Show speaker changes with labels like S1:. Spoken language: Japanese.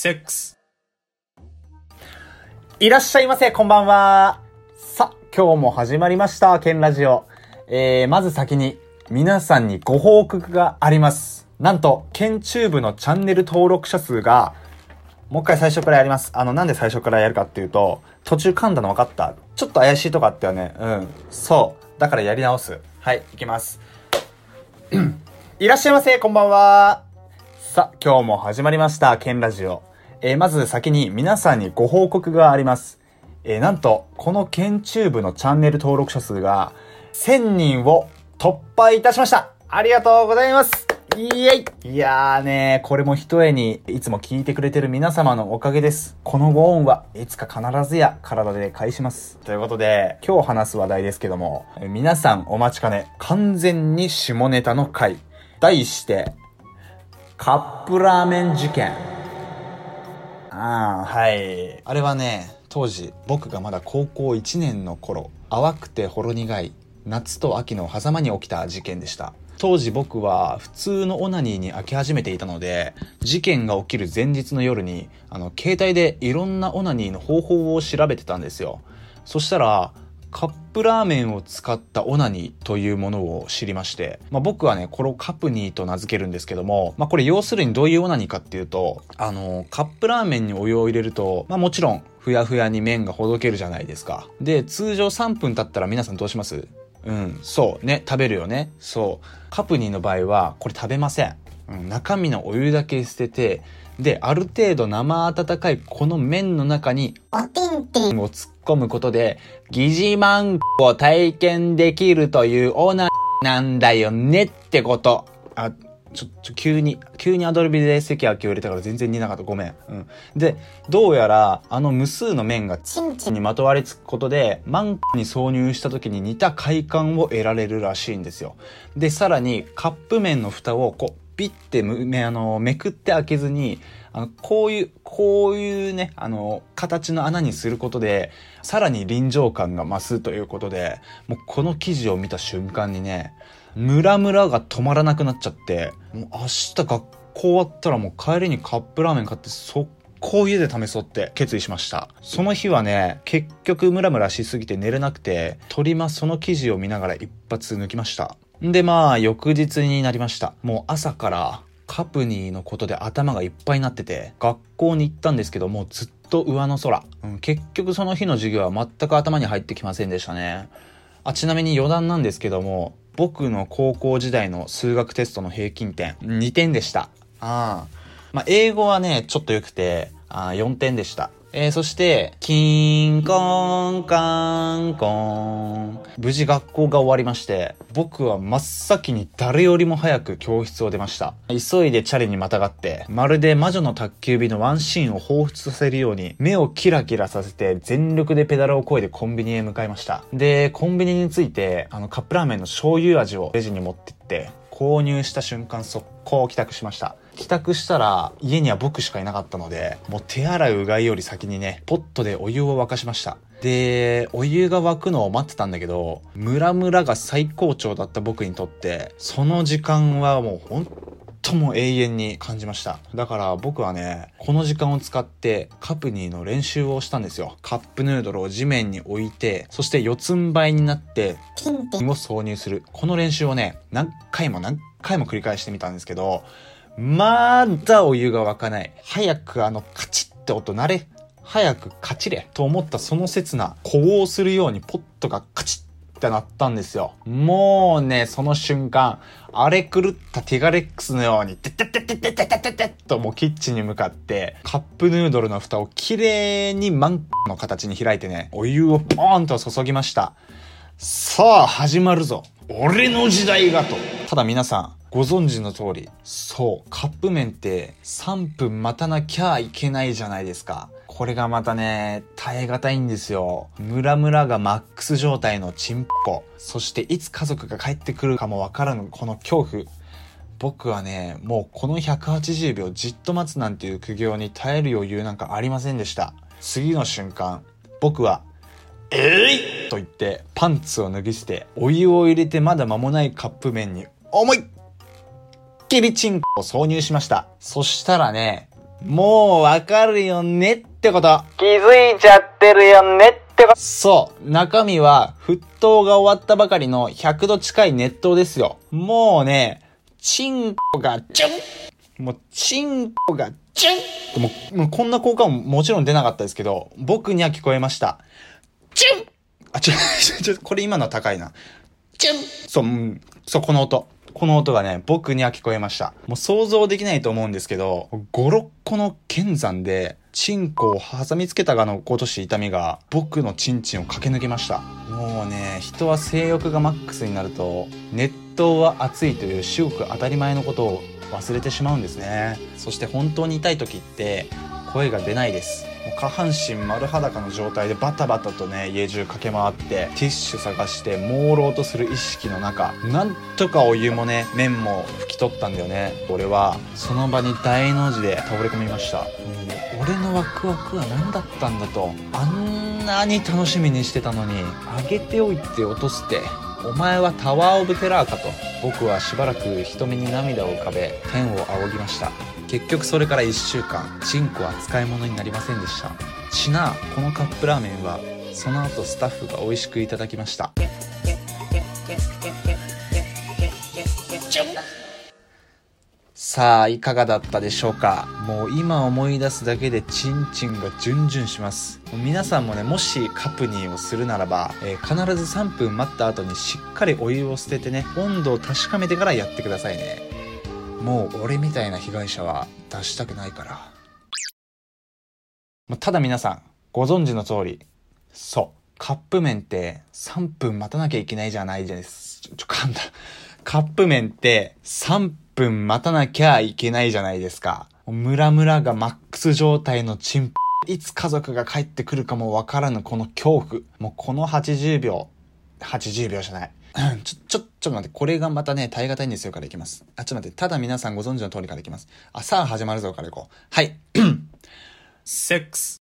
S1: 6いらっしゃいませ、こんばんは。さ、今日も始まりました、ケンラジオ。えー、まず先に、皆さんにご報告があります。なんと、ケンチューブのチャンネル登録者数が、もう一回最初からやります。あの、なんで最初からやるかっていうと、途中噛んだの分かったちょっと怪しいとこあったよね。うん。そう。だからやり直す。はい、いきます。いらっしゃいませ、こんばんは。さあ、今日も始まりました、ケンラジオ。えーまず先に皆さんにご報告があります。えーなんと、このケンチューブのチャンネル登録者数が、1000人を突破いたしましたありがとうございますイエイいやーねこれも一重に、いつも聞いてくれてる皆様のおかげです。このご恩はいつか必ずや体で返します。ということで、今日話す話題ですけども、えー皆さんお待ちかね、完全に下ネタの回。題して、カップラーメン事件。ああ、はい。あれはね、当時、僕がまだ高校1年の頃、淡くてほろ苦い、夏と秋の狭間に起きた事件でした。当時僕は普通のオナニーに飽き始めていたので、事件が起きる前日の夜に、あの、携帯でいろんなオナニーの方法を調べてたんですよ。そしたら、カップラーメンを使ったオナニーというものを知りまして、まあ、僕はね、これをカプニーと名付けるんですけども、まあ、これ要するにどういうオナニーかっていうと、あの、カップラーメンにお湯を入れると、まあ、もちろん、ふやふやに麺がほどけるじゃないですか。で、通常3分経ったら皆さんどうします？うん、そう、ね、食べるよね。そう。カプニーの場合は、これ食べません。うん、中身のお湯だけ捨てて、で、ある程度生温かいこの麺の中に
S2: おてんてん。
S1: を突っ込むことで、疑似マンコを体験できるというオーナーなんだよねってこと。あ、ちょ、ちょ、急に、急にアドルビで席空きを入れたから全然似なかった。ごめん。うん。で、どうやら、あの無数の面が
S2: ちんちん。
S1: にまとわりつくことで、マンコに挿入した時に似た快感を得られるらしいんですよ。で、さらに、カップ麺の蓋をこう、ピッてむめ、あの、めくって開けずに、あの、こういう、こういうね、あの、形の穴にすることで、さらに臨場感が増すということで、もうこの記事を見た瞬間にね、ムラムラが止まらなくなっちゃって、もう明日学校終わったらもう帰りにカップラーメン買って速攻家で試そうって決意しました。その日はね、結局ムラムラしすぎて寝れなくて、トリマその記事を見ながら一発抜きました。んでまあ、翌日になりました。もう朝からカプニーのことで頭がいっぱいになってて、学校に行ったんですけど、もうずっと上の空。うん、結局その日の授業は全く頭に入ってきませんでしたね。あ、ちなみに余談なんですけども、僕の高校時代の数学テストの平均点、2点でした。ああ。まあ、英語はね、ちょっと良くて、あ4点でした。えー、そして、キーンコンカンコン。無事学校が終わりまして、僕は真っ先に誰よりも早く教室を出ました。急いでチャリにまたがって、まるで魔女の宅急便のワンシーンを彷彿させるように、目をキラキラさせて全力でペダルを漕いでコンビニへ向かいました。で、コンビニについて、あのカップラーメンの醤油味をレジに持ってって、購入した瞬間速攻帰宅しました帰宅したら家には僕しかいなかったのでもう手洗いうがいより先にねポットでお湯を沸かしましたでお湯が沸くのを待ってたんだけどムラムラが最高潮だった僕にとってその時間はもうほんとも永遠に感じました。だから僕はね、この時間を使ってカプニーの練習をしたんですよ。カップヌードルを地面に置いて、そして四つん這いになって
S2: てんてん。
S1: を挿入する。この練習をね、何回も何回も繰り返してみたんですけど、まだお湯が沸かない。早くあのカチッって音鳴れ。早くカチれ。と思ったその刹那、呼応するようにポットがカチッってなったんですよ。もうね、その瞬間、荒れ狂ったティガレックスのように、てってててててててってともうキッチンに向かって、カップヌードルの蓋をきれいにマンの形に開いてね、お湯をポーンと注ぎました。さあ、始まるぞ。俺の時代がと。ただ皆さん、ご存知の通り、そう、カップ麺って3分待たなきゃいけないじゃないですか。これがまたね、耐え難いんですよ。ムラムラがマックス状態のチンポ。そしていつ家族が帰ってくるかもわからぬこの恐怖。僕はね、もうこの180秒じっと待つなんていう苦行に耐える余裕なんかありませんでした。次の瞬間、僕は、えいと言ってパンツを脱ぎ捨て、お湯を入れてまだ間もないカップ麺に思いっきりチンコを挿入しました。そしたらね、もうわかるよねってこと。気づいちゃってるよねってこと。そう。中身は沸騰が終わったばかりの100度近い熱湯ですよ。もうね、チンコがチュンもう、チンコがチュンもう、もうこんな効果ももちろん出なかったですけど、僕には聞こえました。チュンあ、違う、ちょ、これ今のは高いな。チュンそう、うん、そう、この音。この音がね、僕には聞こえました。もう想像できないと思うんですけど、5、6個の剣山で、チンコを挟みつけたがのごとし痛みが、僕のチンチンを駆け抜けました。もうね、人は性欲がマックスになると、熱湯は熱いという至極当たり前のことを忘れてしまうんですね。そして本当に痛い時って、声が出ないです。もう下半身丸裸の状態でバタバタとね家中駆け回ってティッシュ探して朦朧とする意識の中なんとかお湯もね麺も拭き取ったんだよね。俺はその場に大の字で倒れ込みました。もう俺のワクワクは何だったんだとあんなに楽しみにしてたのにあげておいて落とすってお前はタワー・オブ・テラーかと僕はしばらく瞳に涙を浮かべ天を仰ぎました。結局それから1週間チンコは使い物になりませんでした。ちなこのカップラーメンはその後スタッフが美味しくいただきました。さあいかがだったでしょうか？もう今思い出すだけでチンチンがジュンジュンします。皆さんもねもしカプニーをするならば、えー必ず3分待った後にしっかりお湯を捨ててね温度を確かめてからやってくださいねもう俺みたいな被害者は出したくないから。ただ皆さんご存知の通りそう。カップ麺って3分待たなきゃいけないじゃないです。ちょちょ噛んだ。カップ麺って3分待たなきゃいけないじゃないですか。ムラムラがマックス状態のチンいつ家族が帰ってくるかもわからぬこの恐怖。もうこの80秒80秒じゃない。ちょ、ちょ、ちょっと待って、これがまたね、耐え難いんですよからいきます。あ、ちょっと待って、ただ皆さんご存知の通りからいきます。あ、さあ始まるぞからいこう。はい。セックス。